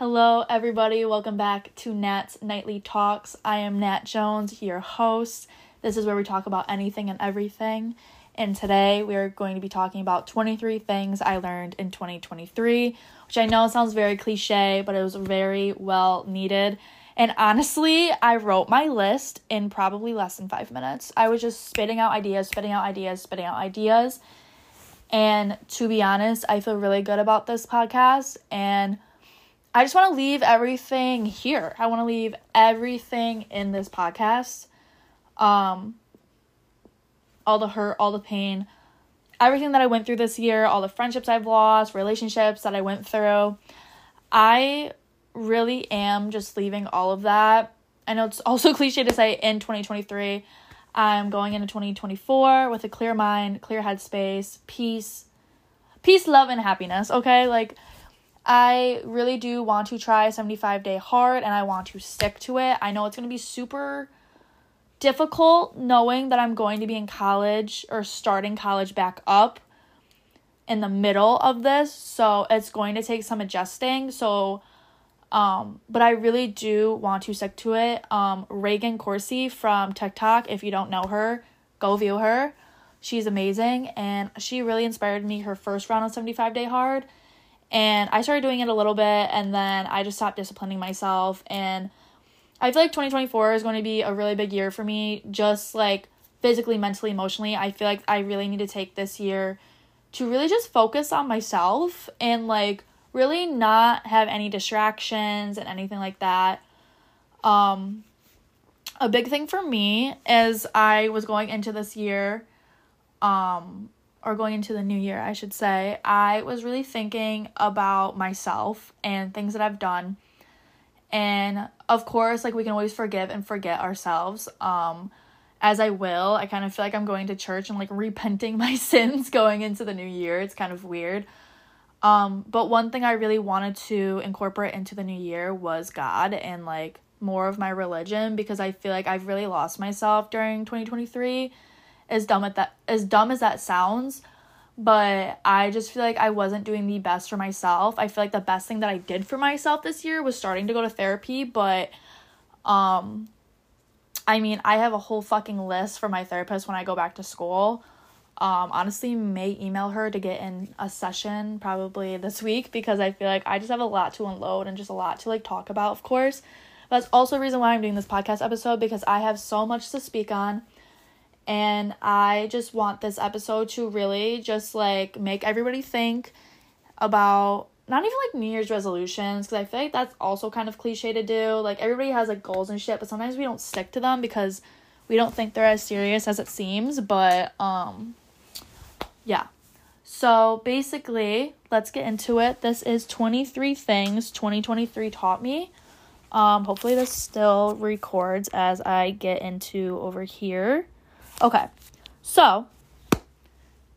Hello, everybody. Welcome back to Nat's Nightly Talks. I am Nat Jones, your host. This is where we talk about anything and everything. And today we are going to be talking about 23 things I learned in 2023, which I know sounds very cliche, but it was very well needed. And honestly, I wrote my list in probably less than five minutes. I was just spitting out ideas, spitting out ideas, spitting out ideas. And to be honest, I feel really good about this podcast. And I just want to leave everything here. I want to leave everything in this podcast. Um all the hurt, all the pain, everything that I went through this year, all the friendships I've lost, relationships that I went through. I really am just leaving all of that. I know it's also cliche to say in 2023. I'm going into 2024 with a clear mind, clear headspace, peace, peace, love, and happiness. Okay, like I really do want to try 75 day hard and I want to stick to it. I know it's going to be super difficult knowing that I'm going to be in college or starting college back up in the middle of this. So it's going to take some adjusting. So um but I really do want to stick to it. Um Reagan Corsi from TikTok, if you don't know her, go view her. She's amazing and she really inspired me her first round of 75 day hard and I started doing it a little bit and then I just stopped disciplining myself and I feel like 2024 is going to be a really big year for me just like physically, mentally, emotionally. I feel like I really need to take this year to really just focus on myself and like really not have any distractions and anything like that. Um a big thing for me is I was going into this year um or going into the new year, I should say, I was really thinking about myself and things that I've done. And of course, like we can always forgive and forget ourselves. Um as I will, I kind of feel like I'm going to church and like repenting my sins going into the new year. It's kind of weird. Um but one thing I really wanted to incorporate into the new year was God and like more of my religion because I feel like I've really lost myself during 2023 as dumb at that as dumb as that sounds but I just feel like I wasn't doing the best for myself. I feel like the best thing that I did for myself this year was starting to go to therapy, but um I mean, I have a whole fucking list for my therapist when I go back to school. Um honestly, may email her to get in a session probably this week because I feel like I just have a lot to unload and just a lot to like talk about, of course. That's also a reason why I'm doing this podcast episode because I have so much to speak on and I just want this episode to really just like make everybody think about not even like New Year's resolutions because I feel like that's also kind of cliche to do. Like everybody has like goals and shit, but sometimes we don't stick to them because we don't think they're as serious as it seems. But um yeah. So basically, let's get into it. This is 23 things 2023 taught me. Um hopefully this still records as I get into over here. Okay, so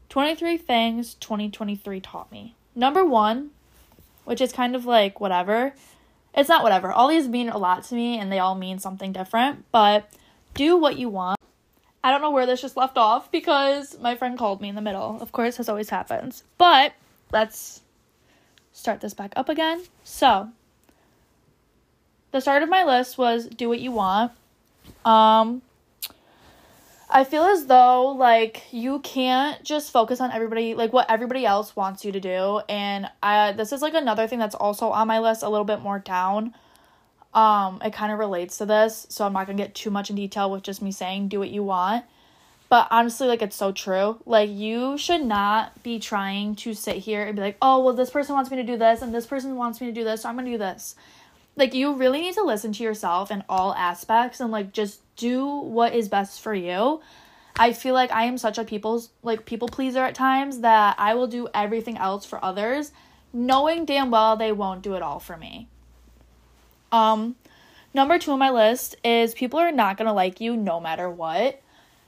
23 things 2023 taught me. Number one, which is kind of like whatever. It's not whatever. All these mean a lot to me and they all mean something different, but do what you want. I don't know where this just left off because my friend called me in the middle. Of course, this always happens. But let's start this back up again. So, the start of my list was do what you want. Um, I feel as though like you can't just focus on everybody like what everybody else wants you to do and I this is like another thing that's also on my list a little bit more down. Um it kind of relates to this, so I'm not going to get too much in detail with just me saying do what you want. But honestly like it's so true. Like you should not be trying to sit here and be like, "Oh, well this person wants me to do this and this person wants me to do this, so I'm going to do this." Like you really need to listen to yourself in all aspects and like just do what is best for you. I feel like I am such a people's like people pleaser at times that I will do everything else for others, knowing damn well they won't do it all for me. Um number 2 on my list is people are not going to like you no matter what.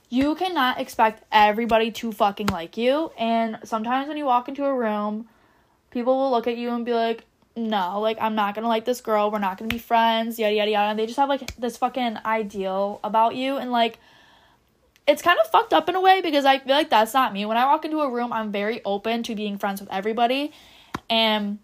You cannot expect everybody to fucking like you, and sometimes when you walk into a room, people will look at you and be like, no, like I'm not gonna like this girl, we're not gonna be friends, yada yada yada. And they just have like this fucking ideal about you and like it's kind of fucked up in a way because I feel like that's not me. When I walk into a room, I'm very open to being friends with everybody. And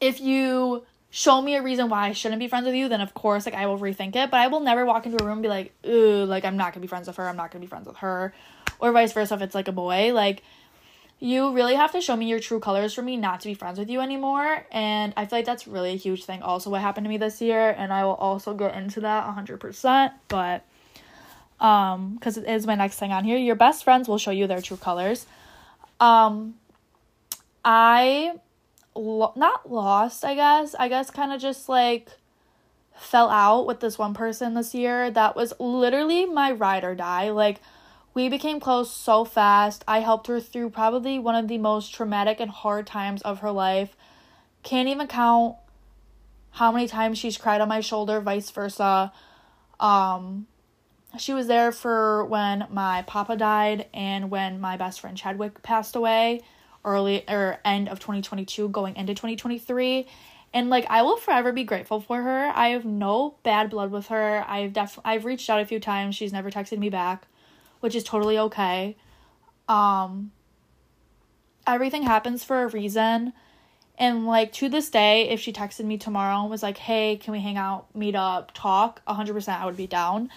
if you show me a reason why I shouldn't be friends with you, then of course like I will rethink it. But I will never walk into a room and be like, ooh, like I'm not gonna be friends with her, I'm not gonna be friends with her. Or vice versa if it's like a boy. Like you really have to show me your true colors for me not to be friends with you anymore. And I feel like that's really a huge thing. Also, what happened to me this year, and I will also get into that 100%. But, um, because it is my next thing on here, your best friends will show you their true colors. Um, I lo- not lost, I guess. I guess kind of just like fell out with this one person this year that was literally my ride or die. Like, we became close so fast. I helped her through probably one of the most traumatic and hard times of her life. Can't even count how many times she's cried on my shoulder, vice versa. Um, she was there for when my papa died and when my best friend Chadwick passed away early or end of 2022 going into 2023 and like I will forever be grateful for her. I have no bad blood with her. I've def I've reached out a few times. She's never texted me back, which is totally okay. Um everything happens for a reason. And like to this day, if she texted me tomorrow and was like, "Hey, can we hang out, meet up, talk?" 100% I would be down.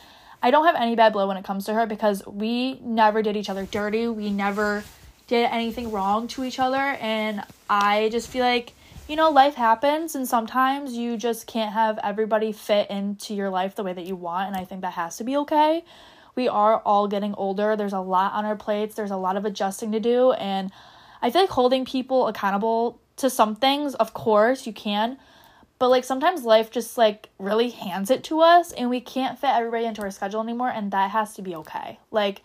I don't have any bad blood when it comes to her because we never did each other dirty. We never did anything wrong to each other and I just feel like you know life happens and sometimes you just can't have everybody fit into your life the way that you want and I think that has to be okay. We are all getting older. There's a lot on our plates. There's a lot of adjusting to do and I feel like holding people accountable to some things, of course, you can, but like sometimes life just like really hands it to us and we can't fit everybody into our schedule anymore and that has to be okay. Like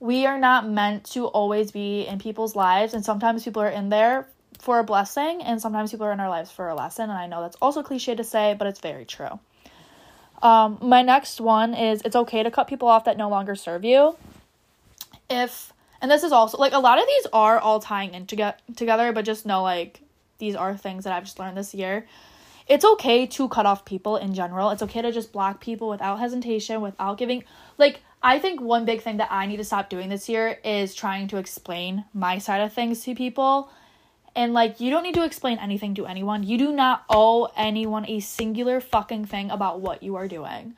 we are not meant to always be in people's lives and sometimes people are in there for a blessing and sometimes people are in our lives for a lesson and i know that's also cliche to say but it's very true um, my next one is it's okay to cut people off that no longer serve you. If and this is also like a lot of these are all tying in to together but just know like these are things that i've just learned this year. It's okay to cut off people in general. It's okay to just block people without hesitation without giving like I think one big thing that I need to stop doing this year is trying to explain my side of things to people. And like, you don't need to explain anything to anyone. You do not owe anyone a singular fucking thing about what you are doing.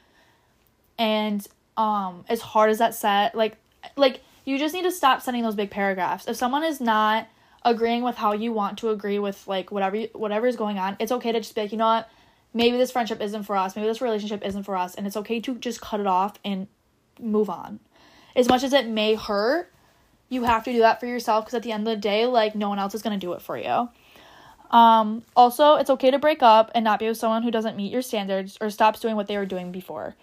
And um as hard as that set, like like you just need to stop sending those big paragraphs. If someone is not agreeing with how you want to agree with like whatever you, whatever is going on, it's okay to just be like, you know what? Maybe this friendship isn't for us. Maybe this relationship isn't for us, and it's okay to just cut it off and move on. As much as it may hurt, you have to do that for yourself because at the end of the day, like no one else is going to do it for you. Um, also, it's okay to break up and not be with someone who doesn't meet your standards or stops doing what they were doing before.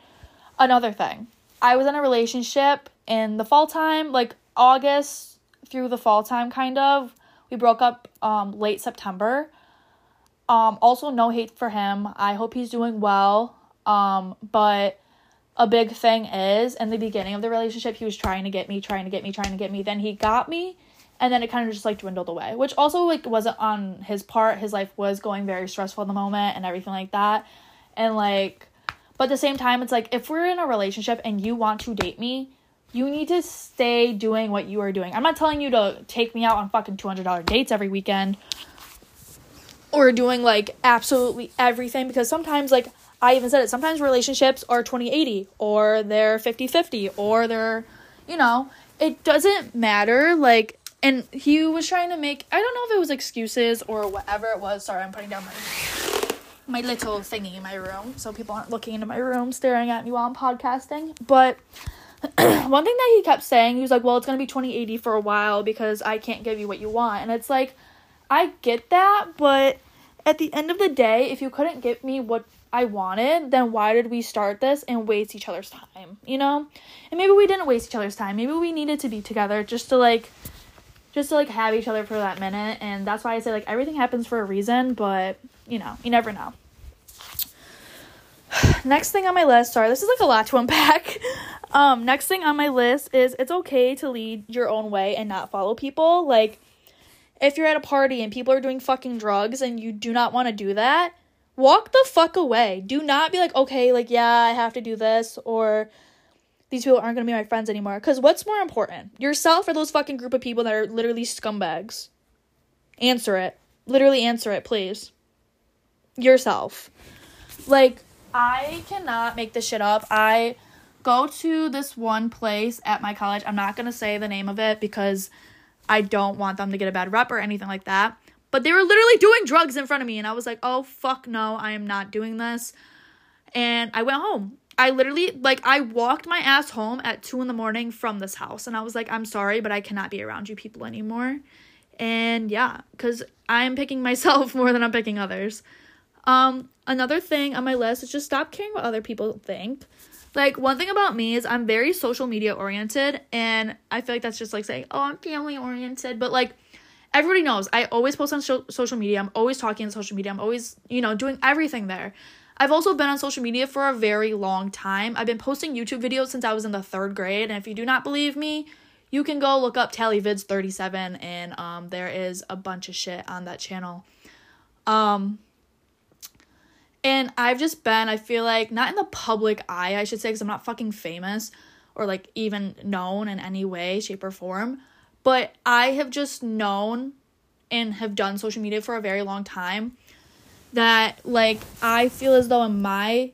Another thing, I was in a relationship in the fall time, like August through the fall time, kind of. We broke up um, late September. Um, also, no hate for him. I hope he's doing well. Um, but a big thing is in the beginning of the relationship he was trying to get me trying to get me trying to get me. Then he got me and then it kind of just like dwindled away which also like wasn't on his part. His life was going very stressful in the moment and everything like that. And like but at the same time it's like if we're in a relationship and you want to date me you need to stay doing what you are doing. I'm not telling you to take me out on fucking $200 dates every weekend or doing like absolutely everything because sometimes like I even said it. Sometimes relationships are 20 80 or they're 50 50 or they're, you know, it doesn't matter. Like, and he was trying to make, I don't know if it was excuses or whatever it was. Sorry, I'm putting down my my little thingy in my room so people aren't looking into my room staring at me while I'm podcasting. But one thing that he kept saying, he was like, Well, it's gonna be 2080 for a while because I can't give you what you want. And it's like, I get that, but at the end of the day, if you couldn't give me what I wanted, then why did we start this and waste each other's time, you know? And maybe we didn't waste each other's time. Maybe we needed to be together just to like just to like have each other for that minute and that's why I say like everything happens for a reason, but you know, you never know. next thing on my list, sorry, this is like a lot to unpack. um next thing on my list is it's okay to lead your own way and not follow people. Like if you're at a party and people are doing fucking drugs and you do not want to do that, walk the fuck away. Do not be like, okay, like, yeah, I have to do this, or these people aren't gonna be my friends anymore. Because what's more important, yourself or those fucking group of people that are literally scumbags? Answer it. Literally answer it, please. yourself. Like, I cannot make this shit up. I go to this one place at my college. I'm not to say the name of it because I don't want them to get a bad rep or anything like that. But they were literally doing drugs in front of me, and I was like, oh, fuck no, I am not doing this. And I went home. I literally, like, I walked my ass home at two in the morning from this house, and I was like, I'm sorry, but I cannot be around you people anymore. And yeah, because I'm picking myself more than I'm picking others. Um, another thing on my list is just stop caring what other people think. Like one thing about me is I'm very social media oriented and I feel like that's just like saying, "Oh, I'm family oriented." But like everybody knows, I always post on so- social media. I'm always talking on social media. I'm always, you know, doing everything there. I've also been on social media for a very long time. I've been posting YouTube videos since I was in the 3rd grade, and if you do not believe me, you can go look up tallyvids37 and um there is a bunch of shit on that channel. Um and I've just been, I feel like, not in the public eye, I should say, because I'm not fucking famous or like even known in any way, shape, or form. But I have just known and have done social media for a very long time that like I feel as though in my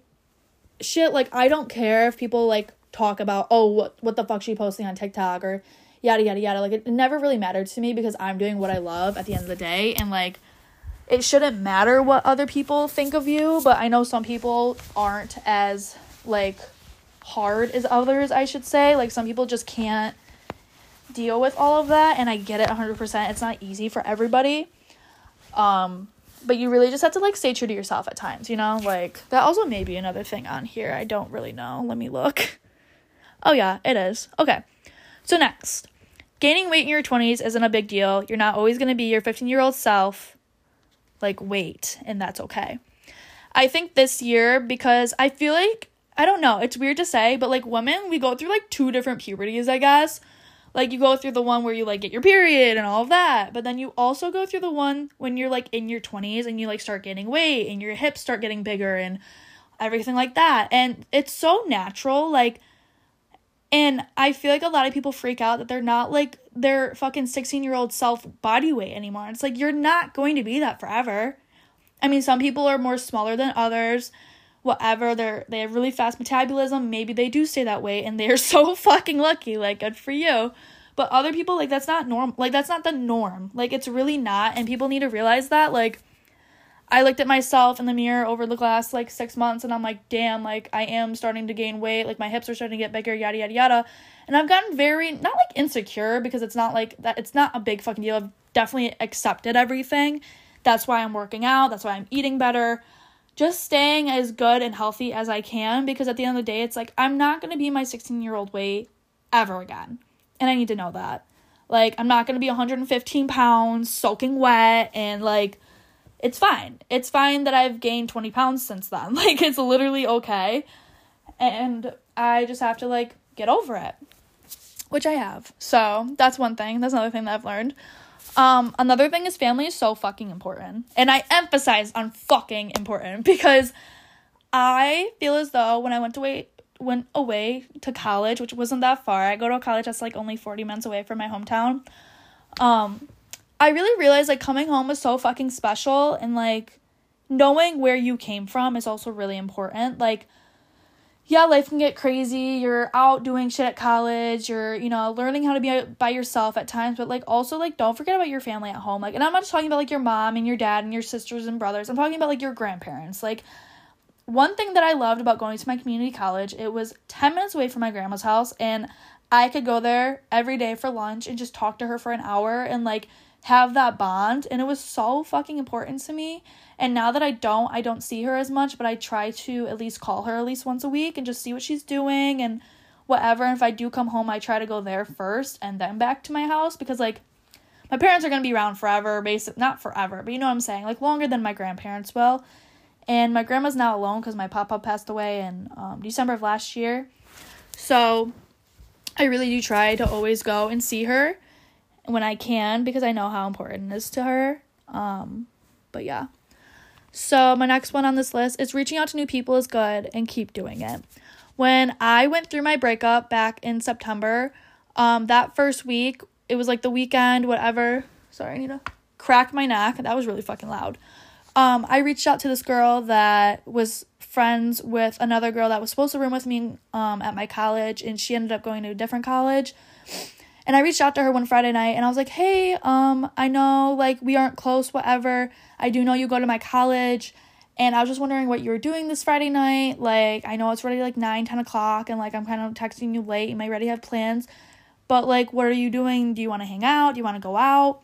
shit, like I don't care if people like talk about, oh, what, what the fuck she posting on TikTok or yada yada yada. Like it never really mattered to me because I'm doing what I love at the end of the day. And like it shouldn't matter what other people think of you, but I know some people aren't as like hard as others, I should say. Like some people just can't deal with all of that and I get it 100%. It's not easy for everybody. Um but you really just have to like stay true to yourself at times, you know? Like that also may be another thing on here. I don't really know. Let me look. Oh yeah, it is. Okay. So next. Gaining weight in your 20s isn't a big deal. You're not always going to be your 15-year-old self like weight and that's okay. I think this year because I feel like I don't know, it's weird to say, but like women, we go through like two different puberties, I guess. Like you go through the one where you like get your period and all of that, but then you also go through the one when you're like in your 20s and you like start gaining weight and your hips start getting bigger and everything like that. And it's so natural like and I feel like a lot of people freak out that they're not like their fucking 16 year old self body weight anymore. It's like you're not going to be that forever. I mean, some people are more smaller than others. Whatever, they're they have really fast metabolism. Maybe they do stay that way, and they're so fucking lucky. Like, good for you. But other people, like, that's not norm. Like, that's not the norm. Like, it's really not, and people need to realize that. Like, I looked at myself in the mirror over the last like six months and I'm like, damn, like I am starting to gain weight, like my hips are starting to get bigger, yada yada yada. And I've gotten very not like insecure because it's not like that it's not a big fucking deal. I've definitely accepted everything. That's why I'm working out, that's why I'm eating better. Just staying as good and healthy as I can because at the end of the day it's like I'm not gonna be my 16 year old weight ever again. And I need to know that. Like I'm not gonna be 115 pounds, soaking wet, and like it's fine. It's fine that I've gained 20 pounds since then. Like, it's literally okay. And I just have to, like, get over it, which I have. So, that's one thing. That's another thing that I've learned. Um, another thing is family is so fucking important. And I emphasize on fucking important because I feel as though when I went away went away to college, which wasn't that far. I go to a college that's like only 40 minutes away from my hometown. Um, I really realized like coming home was so fucking special and like knowing where you came from is also really important. Like yeah, life can get crazy. You're out doing shit at college. You're, you know, learning how to be by yourself at times, but like also like don't forget about your family at home. Like and I'm not just talking about like your mom and your dad and your sisters and brothers. I'm talking about like your grandparents. Like one thing that I loved about going to my community college, it was 10 minutes away from my grandma's house and I could go there every day for lunch and just talk to her for an hour and like have that bond and it was so fucking important to me. And now that i don't i don't see her as much but i try to at least call her at least once a week and just see what she's doing and whatever. And if i do come home i try to go there first and then back to my house because like my parents are going to be around forever basic not forever but you know what i'm saying like longer than my grandparents will. And my grandma's now alone because my papa passed away in um, december of last year. So i really do try to always go and see her when I can because I know how important it is to her. Um, but yeah. So my next one on this list is reaching out to new people is good and keep doing it. When I went through my breakup back in September, um, that first week, it was like the weekend, whatever. Sorry, I need to crack my neck. That was really fucking loud. um, I reached out to this girl that was friends with another girl that was supposed to room with me um, at my college, and she ended up going to a different college. And I reached out to her one Friday night, and I was like, "Hey, um, I know like we aren't close, whatever. I do know you go to my college." And I was just wondering what you were doing this Friday night. Like, I know it's already like 9, 10 o'clock, and like I'm kind of texting you late. You might already have plans. But like, what are you doing? Do you want to hang out? Do you want to go out?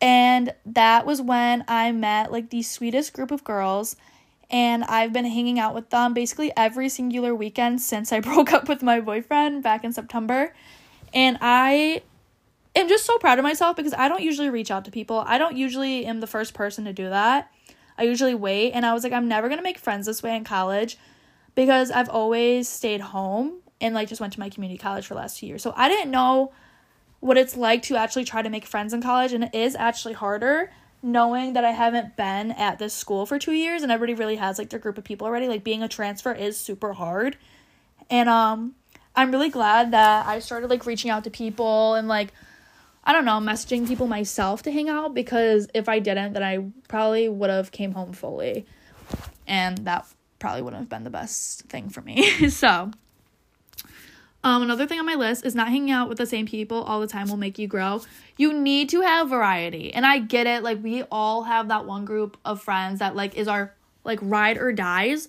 And that was when I met like the sweetest group of girls. And I've been hanging out with them basically every singular weekend since I broke up with my boyfriend back in September. And I am just so proud of myself because I don't usually reach out to people. I don't usually am the first person to do that. I usually wait. And I was like, I'm never going to make friends this way in college because I've always stayed home and like just went to my community college for the last two years. So I didn't know what it's like to actually try to make friends in college and it is actually harder knowing that I haven't been at this school for 2 years and everybody really has like their group of people already like being a transfer is super hard. And um I'm really glad that I started like reaching out to people and like I don't know, messaging people myself to hang out because if I didn't then I probably would have came home fully. And that probably wouldn't have been the best thing for me. so, um, another thing on my list is not hanging out with the same people all the time will make you grow. You need to have variety. And I get it. Like, we all have that one group of friends that, like, is our, like, ride or dies.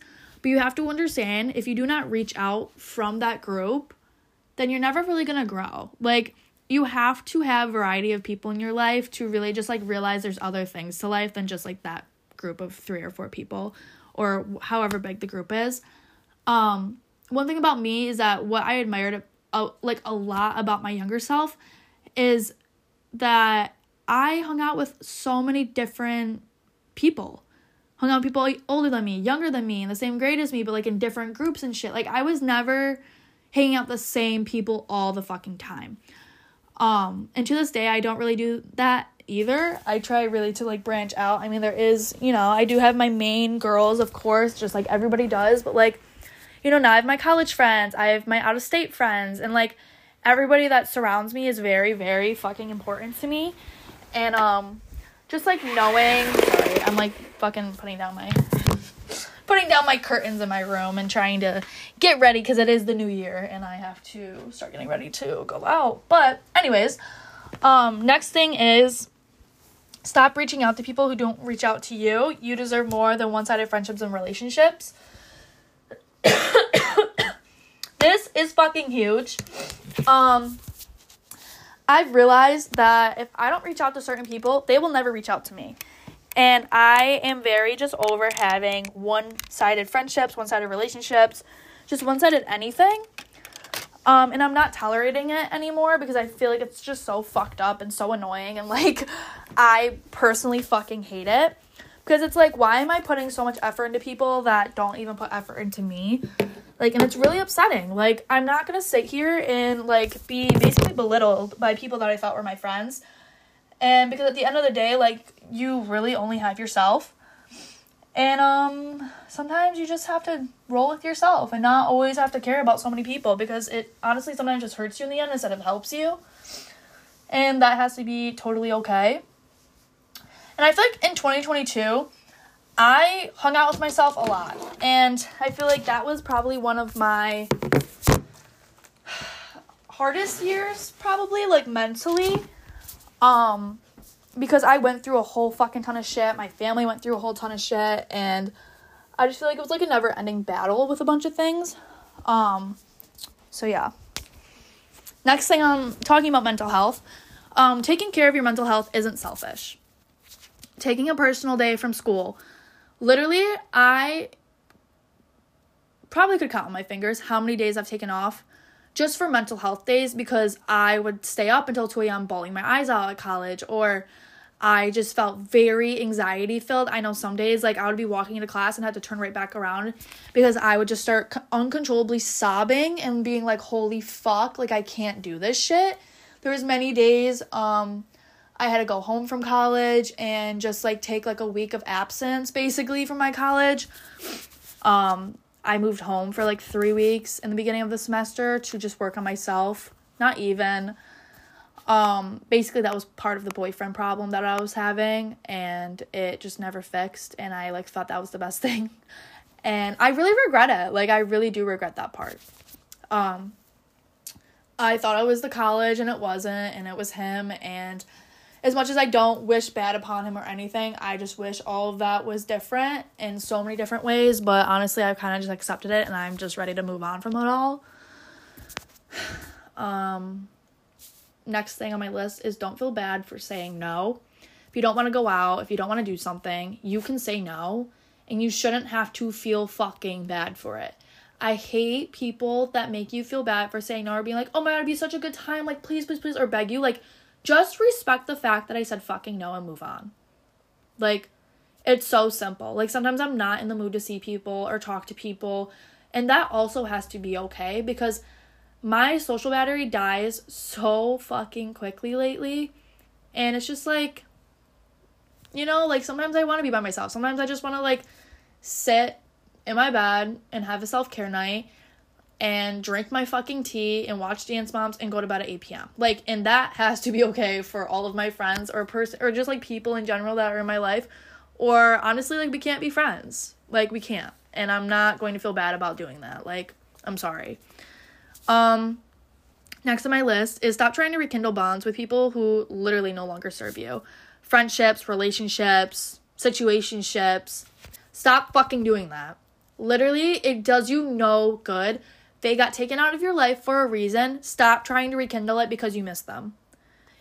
But you have to understand if you do not reach out from that group, then you're never really going to grow. Like, you have to have variety of people in your life to really just, like, realize there's other things to life than just, like, that group of three or four people or however big the group is. Um, one thing about me is that what I admired uh, like a lot about my younger self is that I hung out with so many different people. Hung out with people older than me, younger than me, in the same grade as me, but like in different groups and shit. Like I was never hanging out the same people all the fucking time. Um, and to this day I don't really do that either. I try really to like branch out. I mean, there is, you know, I do have my main girls, of course, just like everybody does, but like you know, now I have my college friends, I have my out of state friends, and like everybody that surrounds me is very, very fucking important to me. And um just like knowing sorry, I'm like fucking putting down my putting down my curtains in my room and trying to get ready because it is the new year and I have to start getting ready to go out. But anyways, um next thing is stop reaching out to people who don't reach out to you. You deserve more than one-sided friendships and relationships. this is fucking huge. Um I've realized that if I don't reach out to certain people, they will never reach out to me. And I am very just over having one-sided friendships, one-sided relationships, just one-sided anything. Um, and I'm not tolerating it anymore because I feel like it's just so fucked up and so annoying and like I personally fucking hate it. Because it's like, why am I putting so much effort into people that don't even put effort into me? Like, and it's really upsetting. Like, I'm not gonna sit here and like be basically belittled by people that I thought were my friends. And because at the end of the day, like, you really only have yourself. And um sometimes you just have to roll with yourself and not always have to care about so many people because it honestly sometimes just hurts you in the end instead of helps you. And that has to be totally okay. And I feel like in 2022, I hung out with myself a lot. And I feel like that was probably one of my hardest years, probably, like mentally. Um, because I went through a whole fucking ton of shit. My family went through a whole ton of shit. And I just feel like it was like a never ending battle with a bunch of things. Um, so yeah. Next thing I'm talking about mental health. Um, taking care of your mental health isn't selfish taking a personal day from school. Literally, I probably could count on my fingers how many days I've taken off just for mental health days because I would stay up until 2 a.m. bawling my eyes out at college or I just felt very anxiety filled. I know some days like I would be walking into class and had to turn right back around because I would just start uncontrollably sobbing and being like holy fuck, like I can't do this shit. There was many days um I had to go home from college and just like take like a week of absence basically from my college. Um, I moved home for like three weeks in the beginning of the semester to just work on myself. Not even. Um, basically that was part of the boyfriend problem that I was having and it just never fixed and I like thought that was the best thing. And I really regret it. Like I really do regret that part. Um I thought it was the college and it wasn't and it was him and as much as I don't wish bad upon him or anything, I just wish all of that was different in so many different ways. But honestly, I've kind of just accepted it and I'm just ready to move on from it all. Um, next thing on my list is don't feel bad for saying no. If you don't want to go out, if you don't want to do something, you can say no and you shouldn't have to feel fucking bad for it. I hate people that make you feel bad for saying no or being like, oh my god, it'd be such a good time, like please, please, please, or beg you. Like, just respect the fact that I said fucking no and move on. Like, it's so simple. Like, sometimes I'm not in the mood to see people or talk to people, and that also has to be okay because my social battery dies so fucking quickly lately. And it's just like, you know, like sometimes I want to be by myself. Sometimes I just want to like sit in my bed and have a self care night and drink my fucking tea and watch Dance Moms and go to bed at 8 p.m. Like, and that has to be okay for all of my friends or person or just like people in general that are in my life. Or honestly, like, we can't be friends. Like, we can't. And I'm not going to feel bad about doing that. Like, I'm sorry. Um, next on my list is stop trying to rekindle bonds with people who literally no longer serve you. Friendships, relationships, situationships. Stop fucking doing that. Literally, it does you no good. They got taken out of your life for a reason. Stop trying to rekindle it because you miss them.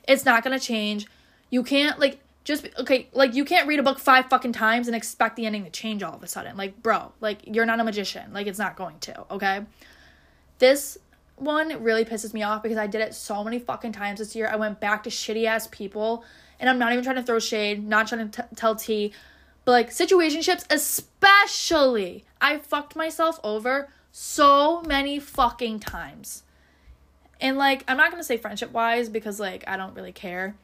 It's not gonna change. You can't, like, just, okay, like, you can't read a book five fucking times and expect the ending to change all of a sudden. Like, bro, like, you're not a magician. Like, it's not going to, okay? This one really pisses me off because I did it so many fucking times this year. I went back to shitty ass people, and I'm not even trying to throw shade, not trying to t- tell tea, but like situationships, especially, I fucked myself over so many fucking times. And like, I'm not gonna say friendship wise because like I don't really care.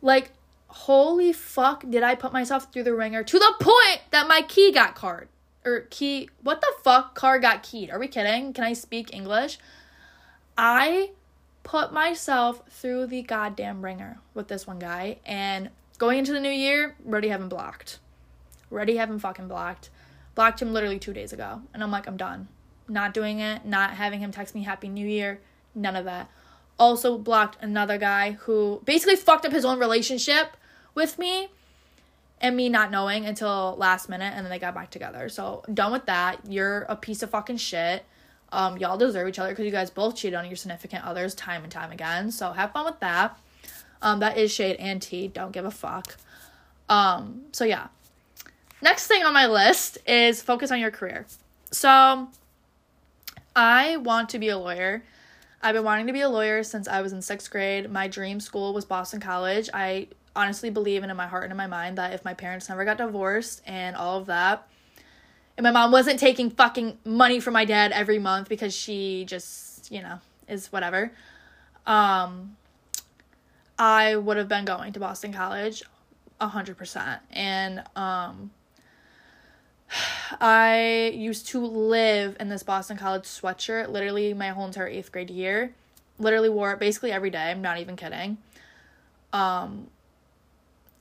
Like, holy fuck, did I put myself through the ringer to the point that my key got card or key what the fuck car got keyed? Are we kidding? Can i speak english? I put myself through the goddamn ringer with this one guy and going into the new year already have him blocked. Already have him fucking blocked blocked him literally two days ago and i'm like i'm done not doing it not having him text me happy new year none of that also blocked another guy who basically fucked up his own relationship with me and me not knowing until last minute and then they got back together. So done with that. You're a piece of fucking shit. Um, y'all deserve each other because you guys both cheated on your significant others time and time again. So have fun with that. Um, that is shade and tea. Don't give a fuck. Um, so yeah. Next thing on my list is focus on your career. So I want to be a lawyer. I've been wanting to be a lawyer since I was in sixth grade. My dream school was Boston College. I honestly believe in my heart and in my mind that if my parents never got divorced and all of that, and my mom wasn't taking fucking money from my dad every month because she just, you know, is whatever, um, I would have been going to Boston College a hundred percent. And um I used to live in this Boston College sweatshirt literally my whole entire eighth grade year. Literally wore it basically every day. I'm not even kidding. Um,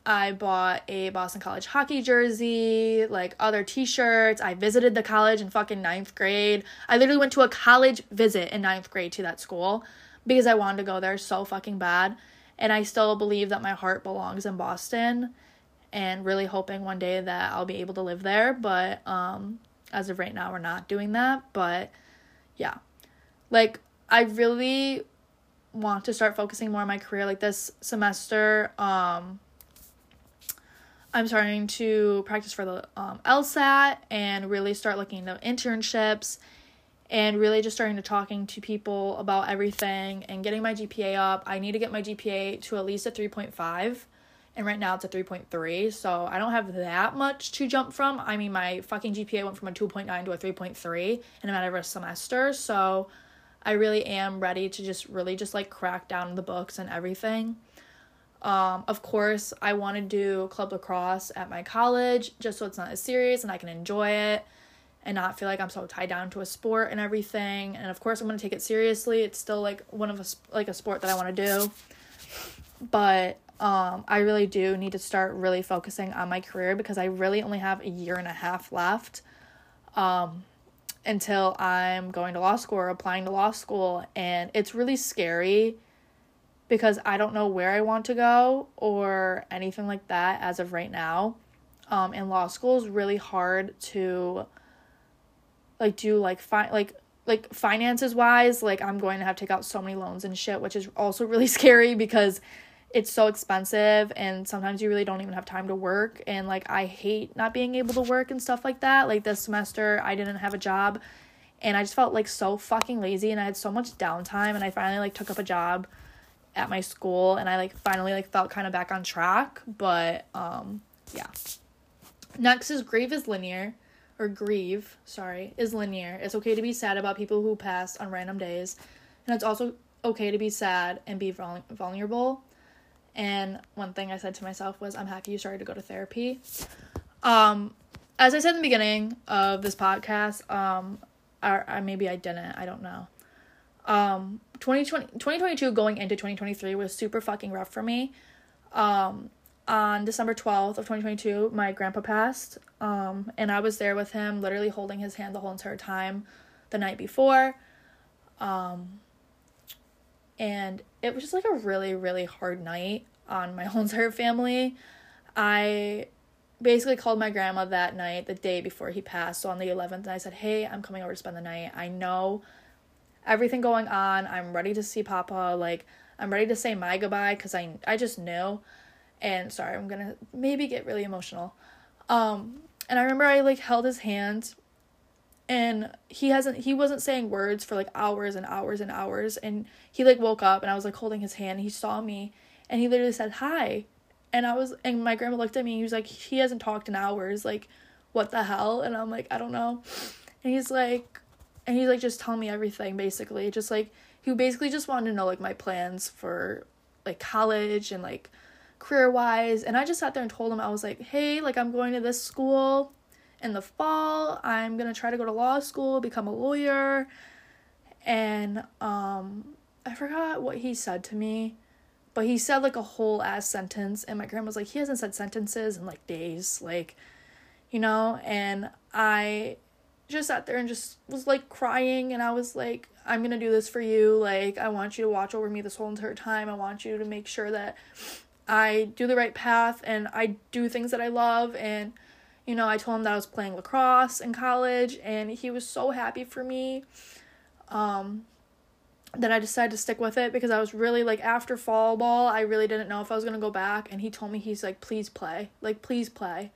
I bought a Boston College hockey jersey, like other t shirts. I visited the college in fucking ninth grade. I literally went to a college visit in ninth grade to that school because I wanted to go there so fucking bad. And I still believe that my heart belongs in Boston and really hoping one day that I'll be able to live there. But um, as of right now, we're not doing that. But yeah, like I really want to start focusing more on my career. Like this semester, um, I'm starting to practice for the um, LSAT and really start looking into internships and really just starting to talking to people about everything and getting my GPA up. I need to get my GPA to at least a 3.5 and right now it's a 3.3 so I don't have that much to jump from. I mean my fucking GPA went from a 2.9 to a 3.3 in a matter of a semester so I really am ready to just really just like crack down the books and everything. Um, of course, I want to do club lacrosse at my college just so it's not as serious and I can enjoy it and not feel like I'm so tied down to a sport and everything. And of course, I'm going to take it seriously. It's still like one of a like a sport that I want to do. but um, I really do need to start really focusing on my career because I really only have a year and a half left um, until I'm going to law school or applying to law school. And it's really scary because I don't know where I want to go or anything like that as of right now. Um, and law school is really hard to like do like fi- like like finances wise like i'm going to have to take out so many loans and shit which is also really scary because it's so expensive and sometimes you really don't even have time to work and like I hate not being able to work and stuff like that. Like this semester I didn't have a job and I just felt like so fucking lazy and I had so much downtime and I finally like took up a job at my school and I like finally like felt kind of back on track, but um yeah. Next is grief is linear or grieve, sorry, is linear. It's okay to be sad about people who passed on random days and it's also okay to be sad and be vulnerable and one thing I said to myself was, I'm happy you started to go to therapy. Um, as I said in the beginning of this podcast, um, or, or maybe I didn't, I don't know. Um, 2020, 2022 going into 2023 was super fucking rough for me. Um, on December 12th of 2022, my grandpa passed. Um, and I was there with him, literally holding his hand the whole entire time the night before. Um, and it was just like a really really hard night on my whole entire family. I basically called my grandma that night the day before he passed. So on the 11th and i said hey i'm coming over to spend the night. I know everything going on. I'm ready to see papa. Like i'm ready to say my goodbye because i i just knew. And sorry i'm gonna maybe get really emotional. Um and i remember i like held his hand and he hasn't he wasn't saying words for like hours and hours and hours and he like woke up and I was like holding his hand he saw me and he literally said hi and I was and my grandma looked at me and he was like he hasn't talked in hours like what the hell? And I'm like I don't know and he's like and he's like just tell me everything basically just like he basically just wanted to know like my plans for like college and like career wise and I just sat there and told him I was like hey like I'm going to this school in the fall. I'm going to try to go to law school, become a lawyer. And um I forgot what he said to me, but he said like a whole ass sentence and my grandma was like he hasn't said sentences in like days, like you know, and I just sat there and just was like crying and I was like I'm going to do this for you. Like I want you to watch over me this whole entire time. I want you to make sure that I do the right path and I do things that I love and you know, I told him that I was playing lacrosse in college and he was so happy for me. Um then I decided to stick with it because I was really like after fall ball, I really didn't know if I was to go back and he told me he's like please play. Like please play.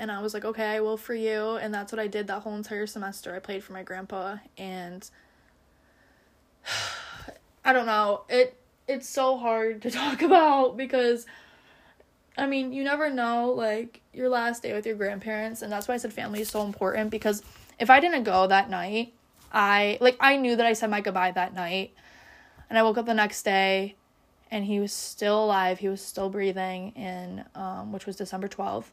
And I was like, "Okay, I will for you." And that's what I did that whole entire semester. I played for my grandpa and I don't know. It it's so hard to talk about because I mean, you never know, like, your last day with your grandparents, and that's why I said family is so important because if I didn't go that night, I, like, I knew that I said my goodbye that night, and I woke up the next day, and he was still alive, he was still breathing, and, um, which was December 12th,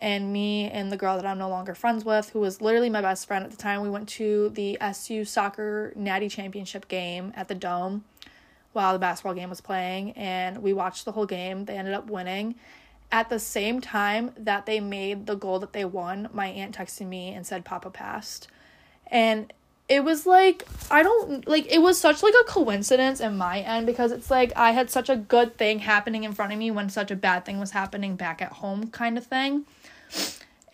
and me and the girl that I'm no longer friends with, who was literally my best friend at the time, we went to the SU soccer natty championship game at the Dome, while the basketball game was playing and we watched the whole game. They ended up winning. At the same time that they made the goal that they won, my aunt texted me and said Papa passed. And it was like I don't like it was such like a coincidence in my end because it's like I had such a good thing happening in front of me when such a bad thing was happening back at home kind of thing.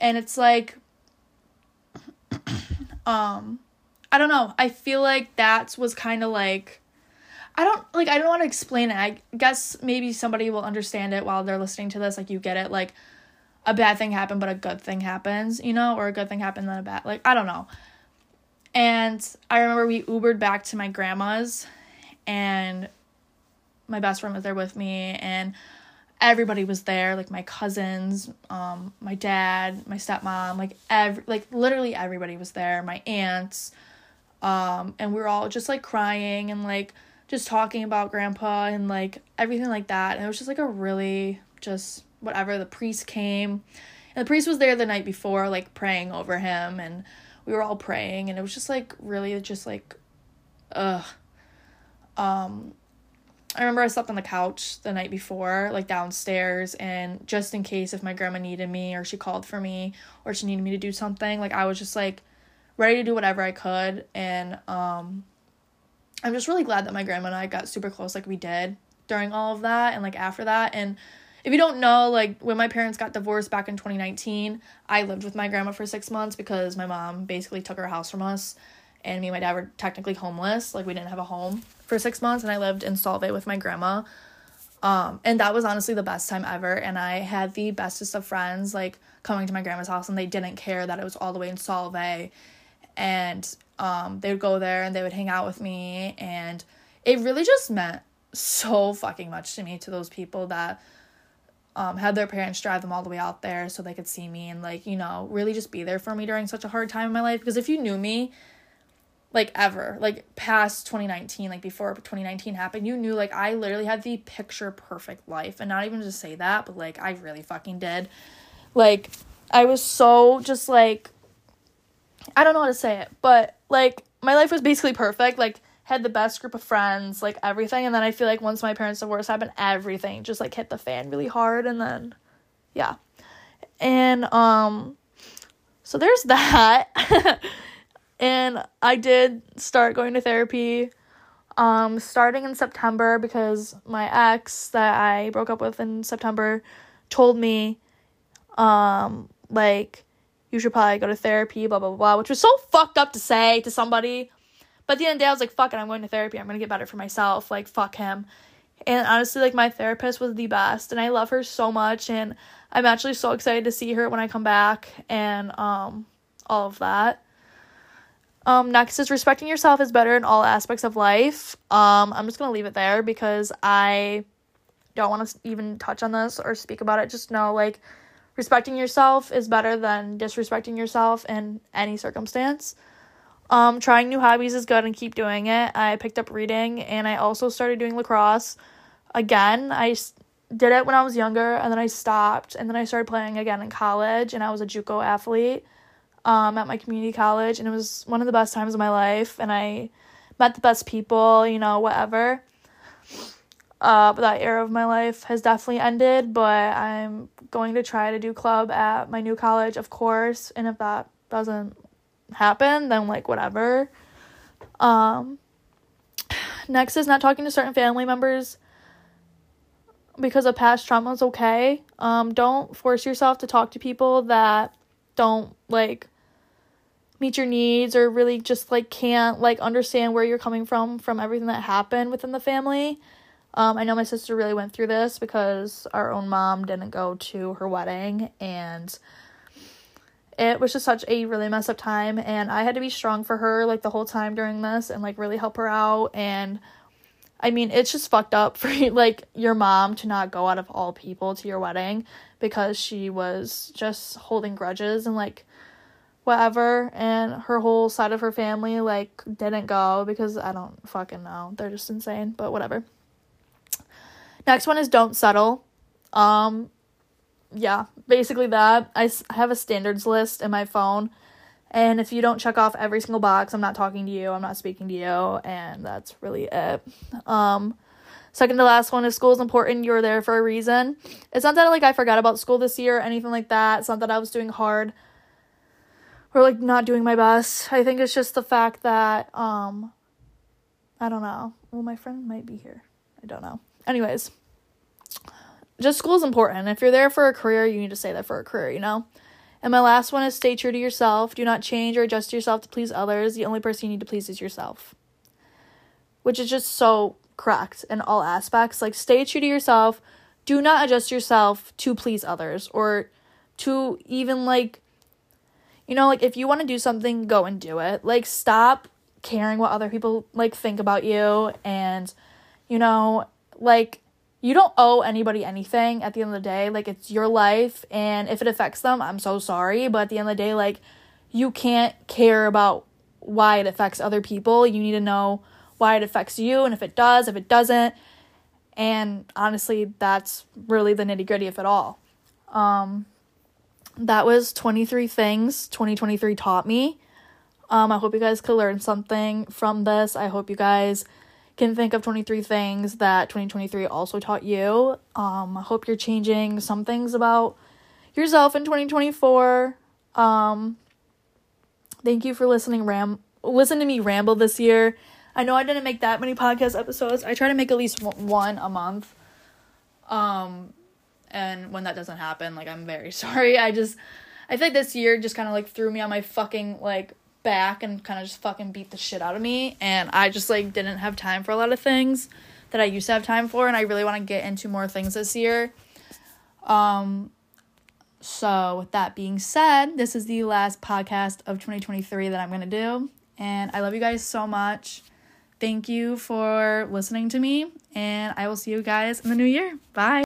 And it's like um I don't know. I feel like that was kind of like I don't like I don't want to explain it. I guess maybe somebody will understand it while they're listening to this. Like you get it, like a bad thing happened, but a good thing happens, you know, or a good thing happened then a bad like I don't know. And I remember we Ubered back to my grandma's and my best friend was there with me and everybody was there, like my cousins, um, my dad, my stepmom, like every like literally everybody was there, my aunts. Um, and we were all just like crying and like just talking about grandpa and like everything like that. And it was just like a really just whatever. The priest came. And the priest was there the night before, like praying over him and we were all praying and it was just like really just like ugh. Um I remember I slept on the couch the night before, like downstairs, and just in case if my grandma needed me or she called for me or she needed me to do something, like I was just like ready to do whatever I could. And um, I'm just really glad that my grandma and I got super close, like we did during all of that and like after that. And if you don't know, like when my parents got divorced back in 2019, I lived with my grandma for six months because my mom basically took her house from us and me and my dad were technically homeless. Like we didn't have a home for six months, and I lived in Solvay with my grandma. Um, and that was honestly the best time ever. And I had the bestest of friends, like coming to my grandma's house, and they didn't care that it was all the way in Solvay. And um, they would go there and they would hang out with me, and it really just meant so fucking much to me to those people that um, had their parents drive them all the way out there so they could see me and like you know really just be there for me during such a hard time in my life. Because if you knew me like ever like past 2019 like before 2019 happened you knew like i literally had the picture perfect life. And not even to say that but like i really fucking did. Like i was so just like i don't know how to say it but like my life was basically perfect like had the best group of friends like everything and then i feel like once my parents divorce happened everything just like hit the fan really hard and then yeah. And um so there's that. And I did start going to therapy um starting in September because my ex that I broke up with in September told me um like you should probably go to therapy blah blah blah which was so fucked up to say to somebody. But at the end of the day I was like fuck it I'm going to therapy. I'm going to get better for myself. Like fuck him. And honestly like my therapist was the best and I love her so much and I'm actually so excited to see her when I come back and um all of that. Um, next is respecting yourself is better in all aspects of life. Um, I'm just gonna leave it there because I don't want to even touch on this or speak about it. Just know like respecting yourself is better than disrespecting yourself in any circumstance. Um, trying new hobbies is good and keep doing it. I picked up reading and I also started doing lacrosse again. I did it when I was younger and then I stopped and then I started playing again in college and I was a JUCO athlete um, at my community college, and it was one of the best times of my life. And I met the best people, you know, whatever. Uh, that era of my life has definitely ended. But I'm going to try to do club at my new college, of course. And if that doesn't happen, then like whatever. Um, next is not talking to certain family members because of past trauma is okay. Um, don't force yourself to talk to people that don't like meet your needs or really just like can't like understand where you're coming from from everything that happened within the family. Um, I know my sister really went through this because our own mom didn't go to her wedding and it was just such a really messed up time and I had to be strong for her like the whole time during this and like really help her out and I mean it's just fucked up for like your mom to not go out of all people to your wedding because she was just holding grudges and like whatever and her whole side of her family like didn't go because I don't fucking know. They're just insane, but whatever. Next one is don't settle. Um yeah, basically that. I have a standards list in my phone and if you don't check off every single box, I'm not talking to you, I'm not speaking to you, and that's really it. Um second to last one is school is important, you're there for a reason. It's not that like I forgot about school this year or anything like that. It's not that I was doing hard or like not doing my best. I think it's just the fact that um I don't know. Well, my friend might be here. I don't know. Anyways, just school is important. If you're there for a career, you need to stay there for a career, you know? And my last one is stay true to yourself. Do not change or adjust yourself to please others. The only person you need to please is yourself. Which is just so correct in all aspects. Like, stay true to yourself. Do not adjust yourself to please others or to even like you know, like if you want to do something, go and do it. Like stop caring what other people like think about you and you know, like you don't owe anybody anything at the end of the day. Like it's your life and if it affects them, I'm so sorry, but at the end of the day like you can't care about why it affects other people. You need to know why it affects you and if it does, if it doesn't. And honestly, that's really the nitty-gritty of it all. Um that was 23 things 2023 taught me. Um, I hope you guys could learn something from this. I hope you guys can think of 23 things that 2023 also taught you. Um, I hope you're changing some things about yourself in 2024. Um, thank you for listening ram listen to me ramble this year. I know I didn't make that many podcast episodes. I try to make at least one a month. Um, and when that doesn't happen, like I'm very sorry. I just I think this year just kind of like threw me on my fucking like back and kind of just fucking beat the shit out of me and I just like didn't have time for a lot of things that I used to have time for and I really want to get into more things this year. Um so with that being said, this is the last podcast of 2023 that I'm going to do and I love you guys so much. Thank you for listening to me and I will see you guys in the new year. Bye.